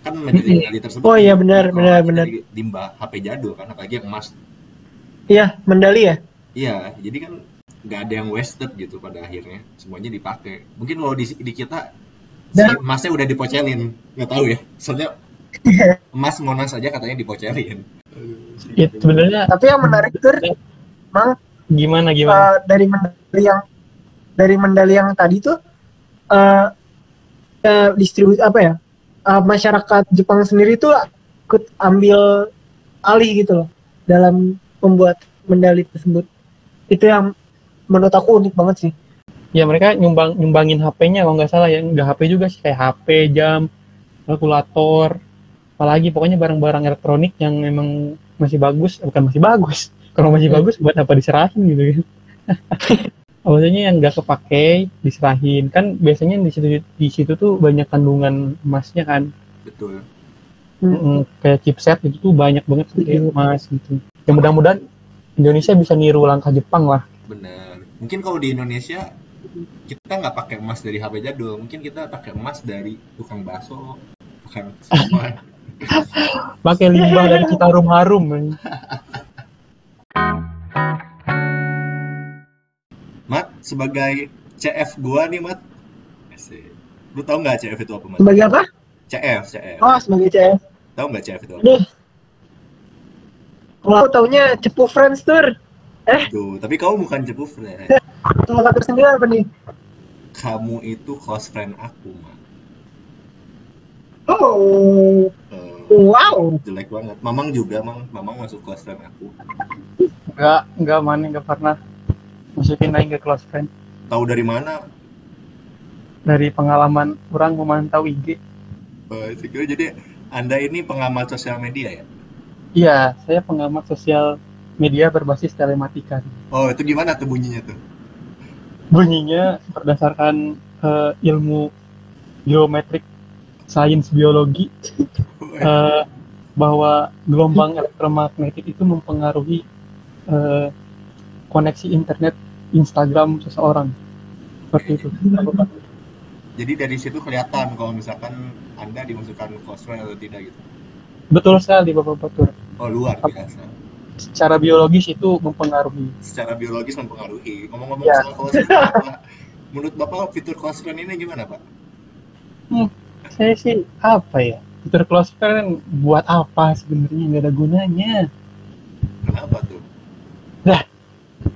A: Kan medali-medali tersebut
B: Oh iya, benar,
A: dikelola
B: benar, benar.
A: dari limbah HP jadul kan, apalagi yang emas.
B: Iya, mendali ya?
A: Iya, jadi kan nggak ada yang wasted gitu pada akhirnya, semuanya dipakai. Mungkin kalau di, di kita
B: Dan-
A: emasnya udah dipocelin, nggak tahu ya. Soalnya emas monas aja katanya dipocelin.
C: Ya, sebenarnya
B: Tapi yang menarik tuh, Mang,
C: gimana gimana?
B: eh, dari mendali yang dari mendali yang tadi tuh eh eh, distribusi apa ya? eh, masyarakat Jepang sendiri tuh ikut ambil alih gitu loh dalam membuat mendali tersebut. Itu yang menurut aku unik banget sih.
C: Ya mereka nyumbang nyumbangin HP-nya kalau nggak salah ya. Nggak HP juga sih kayak HP jam kalkulator apalagi. Pokoknya barang-barang elektronik yang memang masih bagus eh, bukan masih bagus. Kalau masih
B: Hmm.
C: bagus buat apa diserahin gitu kan? Maksudnya yang nggak kepake diserahin. Kan biasanya di situ di situ tuh banyak kandungan emasnya kan?
A: Betul.
C: Mm, kayak chipset itu tuh banyak banget
B: Iya.
C: kayak emas gitu. Ya mudah-mudahan Indonesia bisa niru langkah Jepang lah.
A: Benar mungkin kalau di Indonesia kita nggak pakai emas dari HP jadul. Mungkin kita pakai emas dari tukang bakso tukang semua
C: pakai limbah dari Citarum Harum man.
A: Mat sebagai CF gua nih Mat. Lu tau nggak CF itu apa Mat?
B: Sebagai apa?
A: CF CF
B: oh sebagai CF
A: tahu nggak CF itu apa?
B: Aduh. Kalau aku taunya cepu friends tour
A: Tuh, tapi kamu bukan cepu friend
B: kalau kata sendiri apa nih?
A: Kamu itu close friend aku Mat
B: oh.
A: Eh,
B: wow.
A: jelek banget. Mamang juga mang. Mamang masuk close friend aku.
C: Nggak nggak mana nggak pernah. Masukin aja ke close friend.
A: Tahu dari mana?
C: Dari pengalaman orang memantau IG
A: Eh, saya kira jadi anda ini pengamat sosial media ya?
C: Iya saya pengamat sosial media berbasis telematika.
A: Oh itu gimana tuh bunyinya tuh?
C: Bunyinya berdasarkan eh, ilmu geometrik sains biologi eh, bahwa gelombang elektromagnetik itu mempengaruhi eh, koneksi internet Instagram seseorang. Seperti itu.
A: Jadi dari situ kelihatan kalau misalkan anda dimasukkan friend atau tidak gitu?
C: Betul sekali bapak batur
A: oh luar biasa
C: secara biologis itu mempengaruhi.
A: Secara biologis mempengaruhi. Ngomong-ngomong
C: Ya.
A: soal Pak, menurut bapak fitur friend ini gimana pak?
C: Saya sih apa ya? Fitur friend buat apa sebenarnya? Nggak ada gunanya.
A: Kenapa tuh?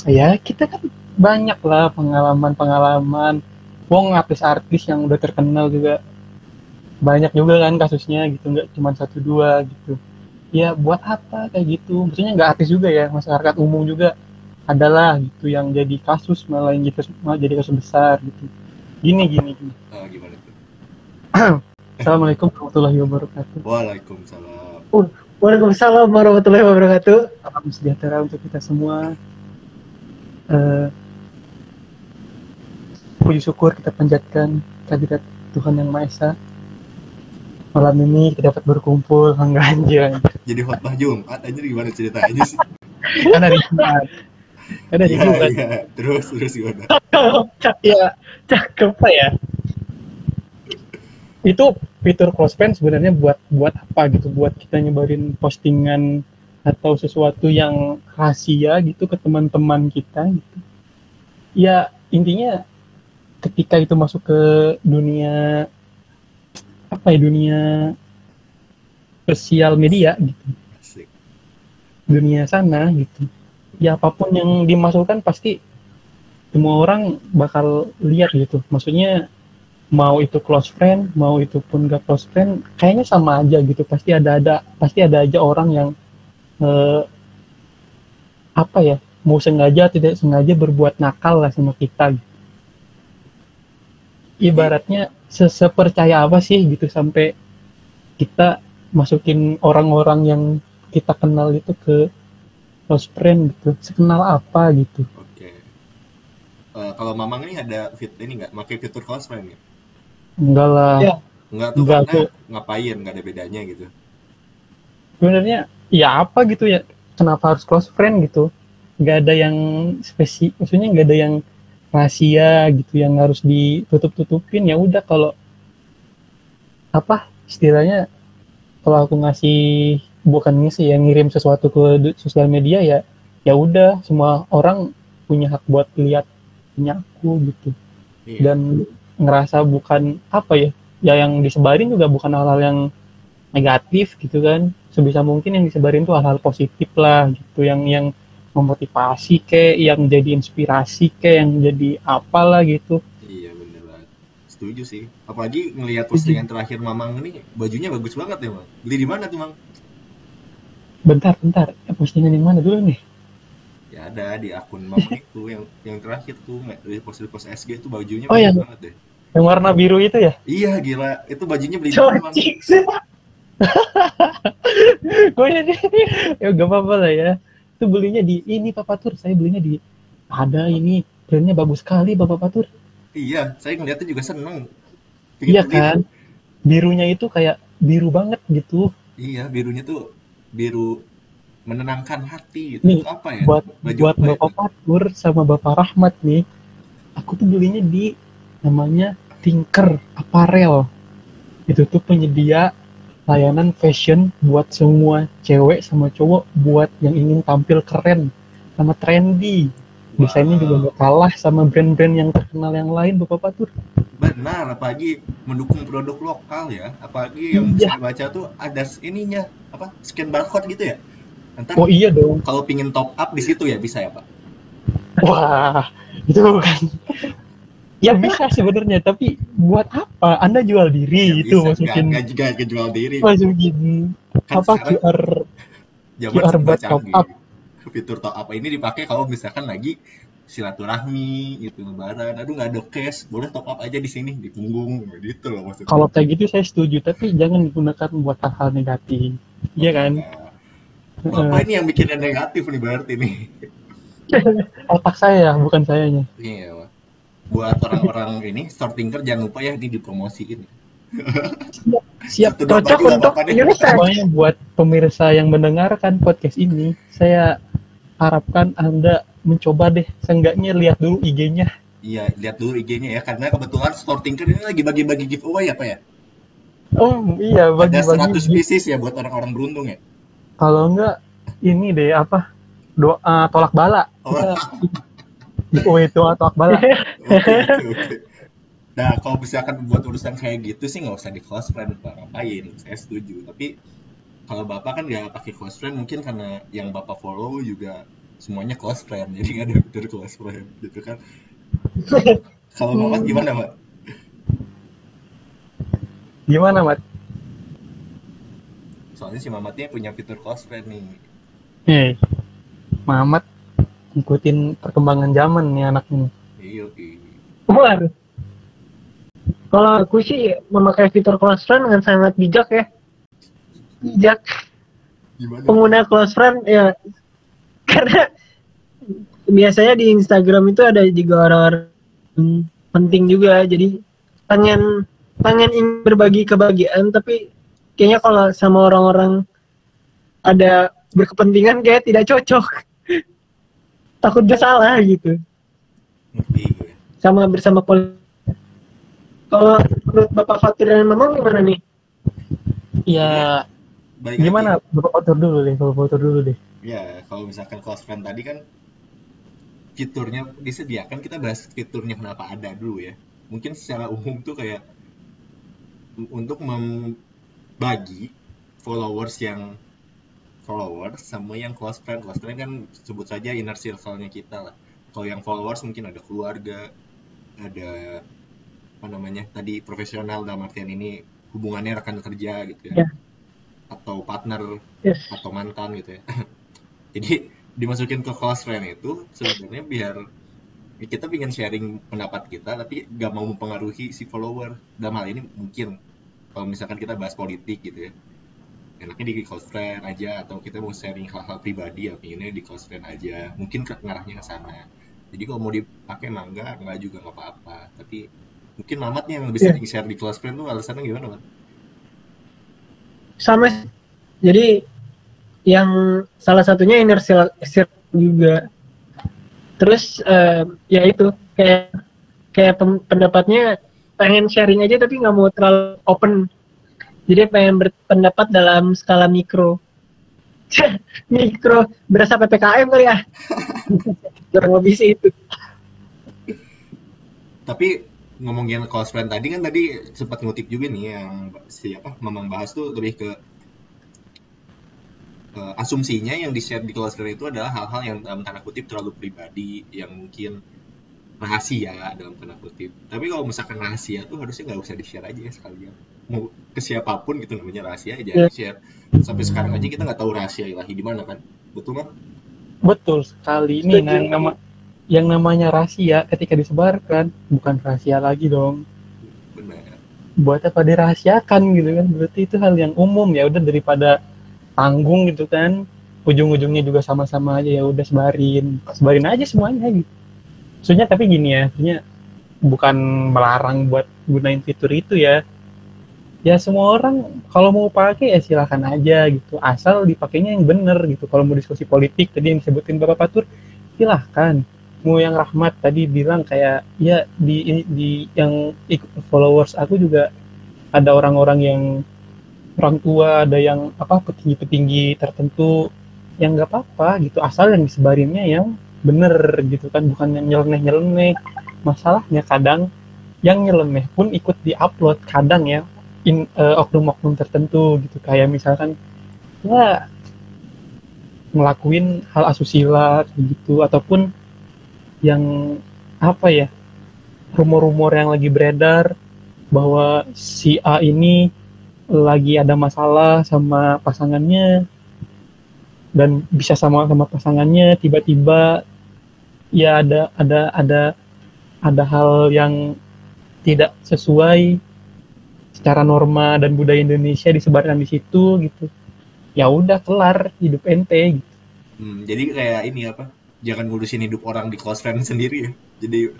C: Ya kita kan banyak lah pengalaman-pengalaman. Wong artis-artis yang udah terkenal juga. Banyak juga kan kasusnya gitu nggak cuma satu dua gitu ya buat apa? Kayak gitu. Maksudnya nggak artis juga ya. Masyarakat umum juga adalah gitu yang jadi kasus malah yang gitu malah jadi kasus besar gitu. Gini gini gini.
A: Ah, gimana tuh?
C: Assalamualaikum warahmatullahi wabarakatuh.
A: Waalaikumsalam.
B: Waalaikumsalam warahmatullahi wabarakatuh.
C: Salam sejahtera untuk kita semua. Eh, puji syukur kita panjatkan kehadirat Tuhan yang Maha Esa malam ini kita dapat berkumpul enggak anjir
A: jadi khotbah Jumat aja gimana ceritanya sih?
C: Kan hari Jumat. Kan hari
A: Iya,
C: Jumat.
A: iya. terus terus gimana?
C: Ya cakep ya. Itu fitur close friend sebenarnya buat buat apa gitu? Buat kita nyebarin postingan atau sesuatu yang rahasia gitu ke teman-teman kita gitu. Ya intinya ketika itu masuk ke dunia apa ya dunia sosial media gitu
A: Asik.
C: dunia sana gitu ya apa pun yang dimasukkan pasti semua orang bakal lihat gitu maksudnya mau itu close friend mau itu pun gak close friend kayaknya sama aja gitu pasti ada ada pasti ada aja orang yang eh, apa ya mau sengaja tidak sengaja berbuat nakal lah sama kita gitu. ibaratnya sepercaya apa sih gitu sampai kita masukin orang-orang yang kita kenal itu ke close friend gitu sekenal apa gitu.
A: Oke. Eh, kalau mamang ini ada fit ini nggak? Pakai fitur close friend ya
C: enggak lah.
B: Ya.
A: nggak tuh
C: Nggak
A: karena
C: tuh.
A: ngapain? Nggak ada bedanya gitu.
C: Sebenarnya ya apa gitu ya? Kenapa harus close friend gitu? Nggak ada yang spesi maksudnya nggak ada yang rahasia gitu yang harus ditutup tutupin ya udah kalau apa istilahnya kalau aku ngasih bukan ngisi ya ngirim sesuatu ke sosial media ya ya udah semua orang punya hak buat lihat punya aku gitu
A: Iya.
C: dan ngerasa bukan apa ya ya yang disebarin juga bukan hal-hal yang negatif gitu kan sebisa mungkin yang disebarin tuh hal-hal positif lah gitu yang yang memotivasi ke yang jadi inspirasi ke yang jadi apalah gitu
A: Iya bener banget. Setuju sih. Apalagi ngelihat postingan terakhir Mamang ini bajunya bagus banget ya, Mang. Beli di mana tuh, Mang?
C: bentar bentar eh, postingan yang mana dulu nih
A: Ya ada di akun mama itu yang yang terakhir tuh dari post post SG itu bajunya
C: Oh,
A: bagus
C: yang-
A: banget deh.
C: Yang warna biru itu ya?
A: Iya gila, itu bajunya beli di mana?
C: Gue jadi ya gak apa-apa lah ya. Itu belinya di ini Pak Patur. Saya belinya di ada ini brandnya bagus sekali Bapak Patur.
A: Iya, saya ngeliatnya juga seneng. Pengen
C: Iya
A: beli.
C: kan? Birunya itu kayak biru banget gitu.
A: Iya, birunya tuh biru menenangkan hati gitu.
C: Nih,
A: Itu apa ya?
C: Buat
A: Baju
C: buat
A: apa
C: Bapak
A: itu?
C: Patur sama Bapak Rahmat nih. Aku tuh belinya di namanya Tinker Apparel. Itu tuh penyedia layanan fashion buat semua cewek sama cowok buat yang ingin tampil keren sama trendy. Desainnya juga gak kalah sama brand-brand yang terkenal yang lain Bapak Patur.
A: Benar, apalagi mendukung produk lokal ya. Apalagi yang
C: Iya.
A: saya baca tuh ada ininya apa? Scan barcode gitu ya. Ntar
C: Oh iya dong.
A: kalau pingin top up di situ ya bisa ya, Pak?
C: Wah, itu kan. Ya bisa sebenarnya, tapi buat apa? Anda jual diri
A: Ya,
C: itu
A: bisa.
C: masukin
A: Nggak, juga kejual diri.
C: masukin
A: Kan
C: apa QR QR
A: serba
C: buat top up.
A: Fitur top up ini dipakai kalau misalkan lagi silaturahmi gitu lebaran. Aduh nggak ada cash, boleh top up aja di sini di punggung gitu loh maksudnya.
C: kalau kayak gitu saya setuju, tapi jangan digunakan buat hal-hal negatif. Iya kan?
A: Nah, Bapak ini yang bikinnya negatif nih berarti nih.
C: Otak saya bukan sayanya.
A: Iya. Buat orang-orang ini store thinker jangan lupa ya ini dipromosiin.
C: Siap.
B: Cocok untuk.
C: Pokoknya buat pemirsa yang mendengarkan podcast ini, saya harapkan Anda mencoba deh, seenggaknya lihat dulu IG-nya.
A: Iya, lihat dulu IG-nya ya karena kebetulan store thinker ini lagi bagi-bagi giveaway ya, Pak ya?
C: Oh iya,
A: Ada 100
C: bagi-bagi.
A: pieces ya buat orang-orang beruntung ya.
C: Kalau enggak, ini deh apa? Doa tolak bala.
A: Oh.
C: Oh itu tolak bala.
A: Oke, oke, oke. Nah, kalau misalkan buat urusan kayak gitu sih nggak usah di close friend Pak. Ngapain? Saya setuju. Tapi kalau Bapak kan nggak pakai close friend mungkin karena yang Bapak follow juga semuanya close friend. Jadi nggak ada fitur close friend gitu kan. Kalau Mamat gimana, Mat?
C: Gimana, Mat?
A: Soalnya si Mamatnya punya fitur close friend nih.
C: Hei, Mamat ngikutin perkembangan zaman nih anak ini.
A: Iya, iya.
B: Waduh. Kalau aku sih memakai fitur close friend dengan sangat bijak ya. Bijak.
A: Gimana?
B: Pengguna close friend ya. Karena biasanya di Instagram itu ada juga orang-orang penting juga. Jadi pengen pengen ingin berbagi kebahagiaan tapi kayaknya kalau sama orang-orang ada berkepentingan kayak tidak cocok. Takut dia salah gitu.
A: Gue.
B: sama bersama pol kalau menurut Bapak Fatir dan Mamang gimana nih?
C: Ya,
A: Baik
C: gimana? Bapak otor dulu deh, Bapak otor dulu deh.
A: Ya, kalau misalkan close friend tadi kan fiturnya disediakan, kita bahas fiturnya kenapa ada dulu ya. Mungkin secara umum tuh kayak untuk membagi followers yang followers sama yang close friend. Close friend kan sebut saja inner circle-nya kita lah. Kalau yang followers mungkin ada keluarga, ada apa namanya tadi profesional dalam artian ini hubungannya rekan kerja gitu ya,
B: Ya.
A: atau partner
B: Yes.
A: atau mantan gitu ya. Jadi dimasukin ke close friend itu sebenarnya biar kita ingin sharing pendapat kita tapi gak mau mempengaruhi si follower. Dalam hal ini mungkin kalau misalkan kita bahas politik gitu ya. Enaknya di close friend aja atau kita mau sharing hal-hal pribadi ya pinginnya di close friend aja. Mungkin ke ngarahnya ke sana. Jadi kalau mau dipakai mangga enggak juga nggak apa-apa. Tapi mungkin Mamat nih yang lebih
B: Iya.
A: sering share di close friend tuh alasannya gimana, Mat?
B: Sama jadi yang salah satunya inner cir- circle juga. Terus eh, ya itu kayak kayak pendapatnya pengen sharing aja tapi nggak mau terlalu open. Jadi pengen berpendapat dalam skala mikro. mikro berasa PPKM kali ya. Kurang lebih sih itu.
A: Tapi ngomongin close friend tadi kan tadi sempat ngutip juga nih yang siapa memang bahas tuh lebih ke eh, asumsinya yang di share di close friend itu adalah hal-hal yang dalam tanda kutip terlalu pribadi yang mungkin rahasia dalam tanda kutip. Tapi kalau misalkan rahasia tuh harusnya nggak usah di share aja ya sekalian. Mau ke siapa pun gitu namanya rahasia aja. Di share. Sampai sekarang aja kita nggak tahu rahasia ilahi di mana kan. Betul kan?
C: betul sekali. Ini nah, yang nama yang namanya rahasia ketika disebarkan bukan rahasia lagi dong.
A: Benar.
C: Buat apa dirahasiakan gitu kan? Berarti itu hal yang umum ya udah daripada tanggung gitu kan. Ujung-ujungnya juga sama-sama aja ya udah sebarin. Sebarin aja semuanya gitu. Maksudnya tapi gini ya maksudnya bukan melarang buat gunain fitur itu ya ya semua orang kalau mau pakai ya silahkan aja gitu. Asal dipakainya yang bener gitu. Kalau mau diskusi politik tadi yang disebutin bapak Patur silahkan mau yang rahmat tadi bilang kayak ya di di yang ikut followers aku juga ada orang-orang yang orang tua ada yang apa petinggi-petinggi tertentu yang nggak apa-apa gitu. Asal yang disebarinnya yang bener gitu kan bukan yang nyeleneh-nyeleneh. Masalahnya kadang yang nyeleneh pun ikut diupload kadang ya in, eh, oknum-oknum tertentu gitu. Kayak misalkan ya ngelakuin hal asusila gitu. Ataupun yang apa ya rumor-rumor yang lagi beredar bahwa si A ini lagi ada masalah sama pasangannya dan bisa sama sama pasangannya tiba-tiba ya ada ada ada ada hal yang tidak sesuai secara norma dan budaya Indonesia disebarkan di situ gitu ya udah kelar hidup ente gitu.
A: Hmm, jadi kayak ini apa? Jangan ngurusin hidup orang di close friend sendiri ya. Jadi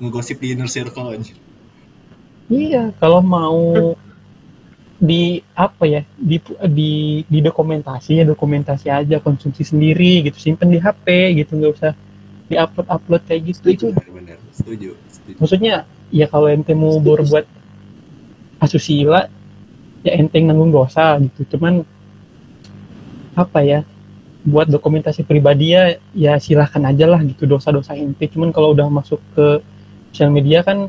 A: ngegosip di inner circle aja.
C: Iya, kalau mau di apa ya di di di dokumentasi ya dokumentasi aja konsumsi sendiri gitu simpen di HP gitu nggak usah di upload upload kayak gitu
A: Setuju,
C: itu
A: benar-benar. Setuju, setuju.
C: maksudnya ya kalau ente mau berbuat asusila ya ente yang nanggung dosa gitu cuman apa ya buat dokumentasi pribadi ya ya silahkan aja lah gitu dosa-dosa ente cuman kalau udah masuk ke sosial media kan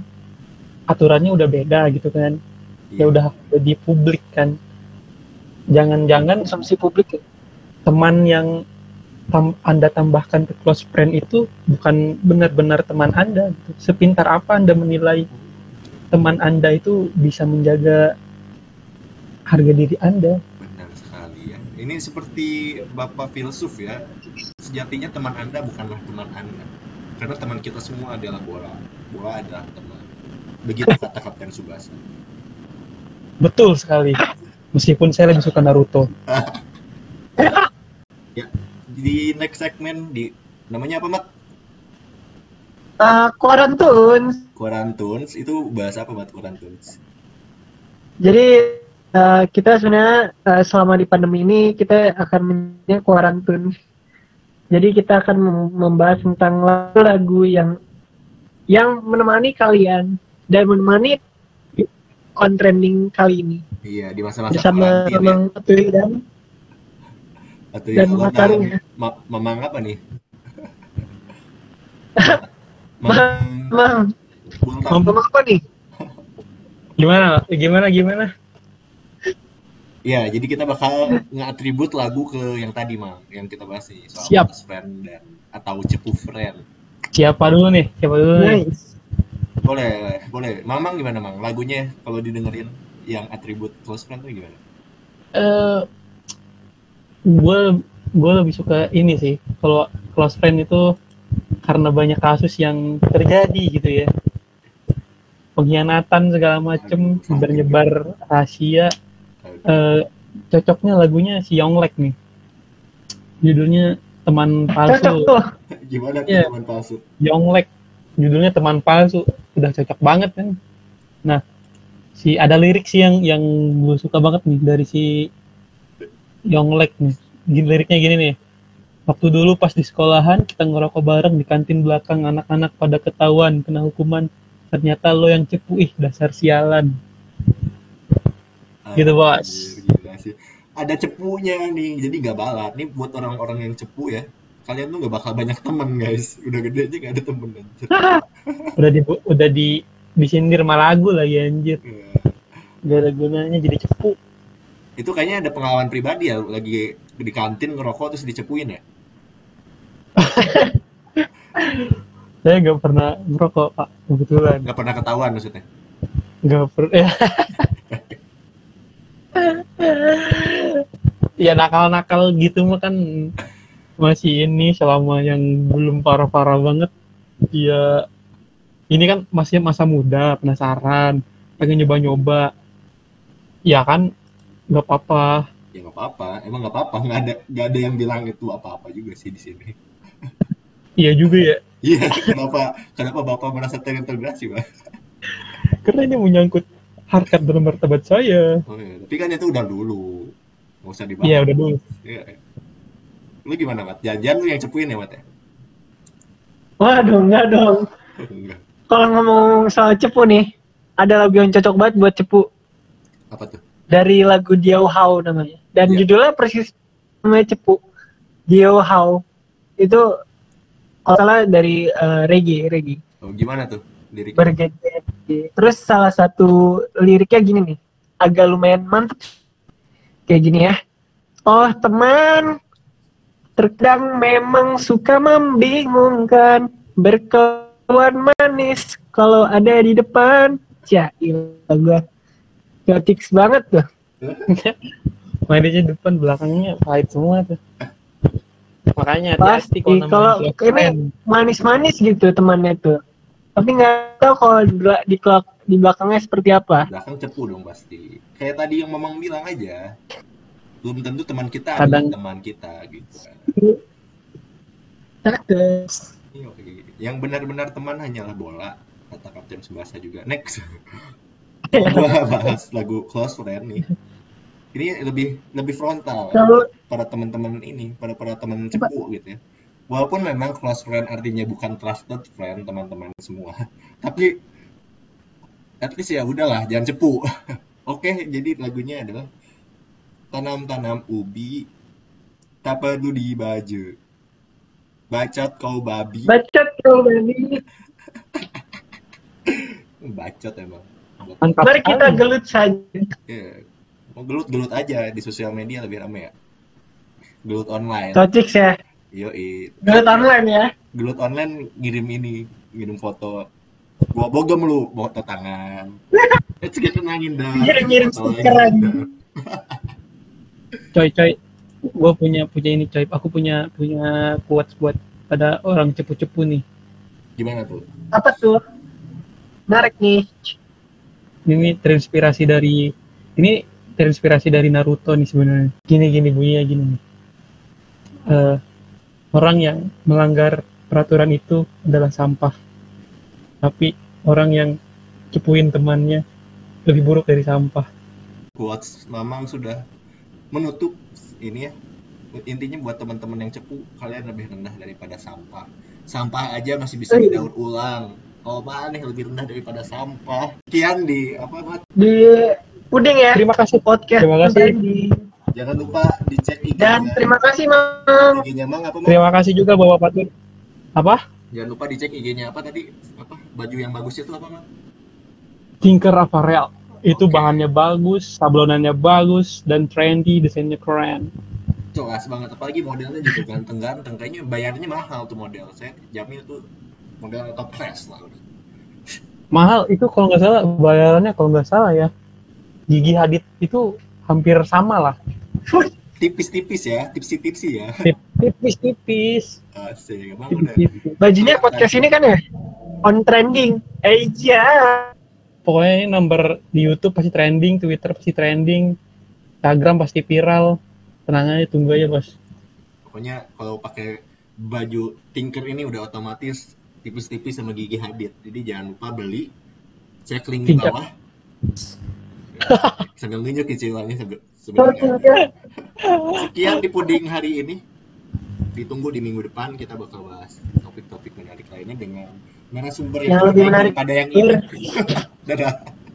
C: aturannya udah beda gitu kan ya
A: Iya.
C: udah udah di publik kan jangan-jangan
B: konsumsi publik ya.
C: teman yang tam- anda tambahkan ke close friend itu bukan benar-benar teman anda gitu. sepintar apa anda menilai teman anda itu bisa menjaga harga diri anda
A: Benar sekali ya. Ini seperti Bapak filsuf ya. Sejatinya teman Anda bukanlah teman Anda. Karena teman kita semua adalah bola. Bola adalah teman. Begitu kata Kapten Subasa.
C: betul sekali meskipun saya lebih suka Naruto
A: Di next segmen di namanya apa, Mat?
B: Uh, Quarantun.
A: Quarantunes itu bahasa apa, Mat? Quarantunes.
B: Jadi uh, kita sebenarnya uh, selama di pandemi ini kita akan menjadi quarantun. Jadi kita akan mem- membahas tentang lagu-lagu yang yang menemani kalian dan menemani on trending kali ini
A: Iya, di masa-masa
B: bersama. Mang Atui dan
A: Atau
B: dan
A: ya Allah,
B: Mataring
A: Mam-
B: ya.
A: Ma- Mamang apa nih?
B: Mang, Mang.
C: Mam-
B: Mang apa nih?
C: gimana gimana gimana
A: Ya, jadi kita bakal nge-atribut lagu ke yang tadi, Mang. Yang kita bahas nih, soal
C: Siap.
A: close friend dan atau cepu friend.
C: siapa dulu nih siapa dulu nih
B: Nice.
A: Boleh, boleh. Mamang gimana, Mang? Lagunya kalau didengerin yang atribut close friend tuh gimana?
C: eh gue gue lebih suka ini sih kalau close friend itu karena banyak kasus yang terjadi gitu ya. Pengkhianatan segala macem nyebar-nyebar rahasia. Eh, cocoknya lagunya si Yonglek nih. Judulnya teman
B: Cocok
C: palsu
B: tuh.
A: Gimana tuh
C: Iya.
A: teman palsu?
C: Yonglek judulnya teman palsu. Udah cocok banget kan? Nah si ada lirik sih yang yang gue suka banget nih dari si Yonglek nih. Liriknya gini nih waktu dulu pas di sekolahan kita ngerokok bareng di kantin belakang anak-anak pada ketahuan kena hukuman ternyata lo yang cepu ih dasar sialan Gitu, Bos.
A: Ada cepunya nih, jadi nggak balat. Nih buat orang-orang yang cepu ya. Kalian tuh nggak bakal banyak temen guys. Udah gede aja nggak ada temen. anjir.
C: udah di udah di disindir malagu lagi anjir
A: Ya.
C: gak ada gunanya jadi cepu
A: Itu kayaknya ada pengalaman pribadi ya, lagi di kantin ngerokok terus dicepuin ya.
C: saya nggak pernah ngerokok pak kebetulan.
A: Nggak pernah ketahuan maksudnya.
C: nggak pernah ya. ya nakal-nakal gitu mah kan masih ini selama yang belum parah-parah banget. Ya ini kan masih masa muda penasaran pengen nyoba-nyoba. Ya kan nggak apa-apa.
A: Ya nggak apa-apa. Emang nggak apa-apa. Nggak ada nggak ada yang bilang itu apa-apa juga sih di sini
C: iya juga ya
A: iya kenapa kenapa bapak merasa terintegrasi pak
C: karena ini menyangkut harkat dan martabat saya
A: oh, iya. tapi kan itu udah dulu nggak usah dibahas
C: iya udah dulu
A: Iya. lu gimana mat jajan lu yang cepuin ya mat ya
B: Waduh, enggak dong. Kalau ngomong soal cepu nih, ada lagu yang cocok banget buat cepu.
A: apa tuh
B: Dari lagu Diao Hao namanya. Dan
A: Iya.
B: judulnya persis namanya cepu. Diao Hao. Itu kalau salah dari eh, reggae, reggae.
A: oh, gimana tuh liriknya
B: bergeget. Terus salah satu liriknya gini nih, agak lumayan mantep. Kayak gini ya. Oh teman, terkadang memang suka membingungkan, berkawan manis kalau ada di depan. Ya, gue. Gotiks banget tuh.
C: mainnya depan belakangnya pahit semua tuh makanya
B: Pasti,
C: kalau
B: ini-. Manis-manis gitu temannya tuh. Tapi nggak tahu kalau di, di, di belakangnya seperti apa.
A: belakang cepu dong pasti kayak tadi yang memang bilang aja belum tentu teman kita
C: Kadang-
A: teman kita gitu
B: Cakep.
A: Yoi. yang benar-benar teman hanyalah bola kata Kapten Subasa juga next gua bahas lagu Close Friend nih ini lebih lebih frontal
B: Kalau
A: pada teman-teman ini pada para teman cepu gitu ya. Walaupun memang close friend artinya bukan trusted friend teman-teman semua. Tapi at least ya udahlah jangan cepu. Oke jadi lagunya adalah tanam-tanam ubi tak perlu di baju bacot kau babi.
B: Bacot tuh baby.
A: bacot emang.
C: Mantap
B: Mari kita gelut saja.
A: Iya. Mau gelut-gelut aja di sosial media lebih rame ya. Gelut online.
B: Tocix ya.
A: yoi.
B: Gelut online ya.
A: gelut online ngirim ini ngirim foto. Gua bogem lu foto tangan itu kita nangin dah
B: Ngirim-ngirim stiker aja.
C: coy coy. Gue punya punya ini coy. Aku punya punya quotes buat pada orang cepu-cepu nih.
A: Gimana tuh?
B: Apa tuh? Menarik nih.
C: ini terinspirasi dari ini terinspirasi dari Naruto nih sebenarnya. Gini gini bunyinya gini nih. Eh, orang yang melanggar peraturan itu adalah sampah. Tapi orang yang cepuin temannya lebih buruk dari sampah.
A: Quotes mamang sudah menutup ini ya. Intinya buat teman-teman yang cepu kalian lebih rendah daripada sampah. Sampah aja masih bisa didaur ulang. Kalau mana lebih rendah daripada sampah? Kian di apa Mat?
B: Di puding ya.
C: terima kasih
B: Podcast.
C: Terima kasih.
B: Tadi.
A: jangan lupa dicek IG
B: Dan terima kasih Mang.
A: IG-nya Mang apa Mang?
C: terima kasih juga bapak patut apa
A: jangan lupa dicek IG-nya apa tadi apa baju yang bagus itu apa Mang?
C: Tinker Apparel itu
A: Oke.
C: bahannya bagus sablonannya bagus dan trendy desainnya keren
A: jelas banget apalagi modelnya juga ganteng-ganteng kayaknya bayarnya mahal tuh model saya jamin tuh model top class lah
C: mahal itu kalau nggak salah bayarannya kalau nggak salah ya Gigi Hadid itu hampir sama lah.
A: Tipis-tipis ya tipsi-tipsi ya.
C: Tipis-tipis.
A: Asik
C: tipis-tipis.
B: Bajunya podcast ini kan ya? On trending. Eh iya.
C: pokoknya ini nomor di YouTube pasti trending Twitter pasti trending Instagram pasti viral. Tenang aja tunggu aja bos.
A: Pokoknya kalau pakai baju tinker ini udah otomatis tipis-tipis sama gigi hadid. Jadi jangan lupa beli cek link di
C: Tinker.
A: bawah sambil nunjuk cicilannya sebe- sebenarnya. Sekian di puding hari ini. Ditunggu di minggu depan kita bakal bahas topik-topik menarik lainnya dengan narasumber
B: Yang lebih menarik.
A: daripada yang ini dadah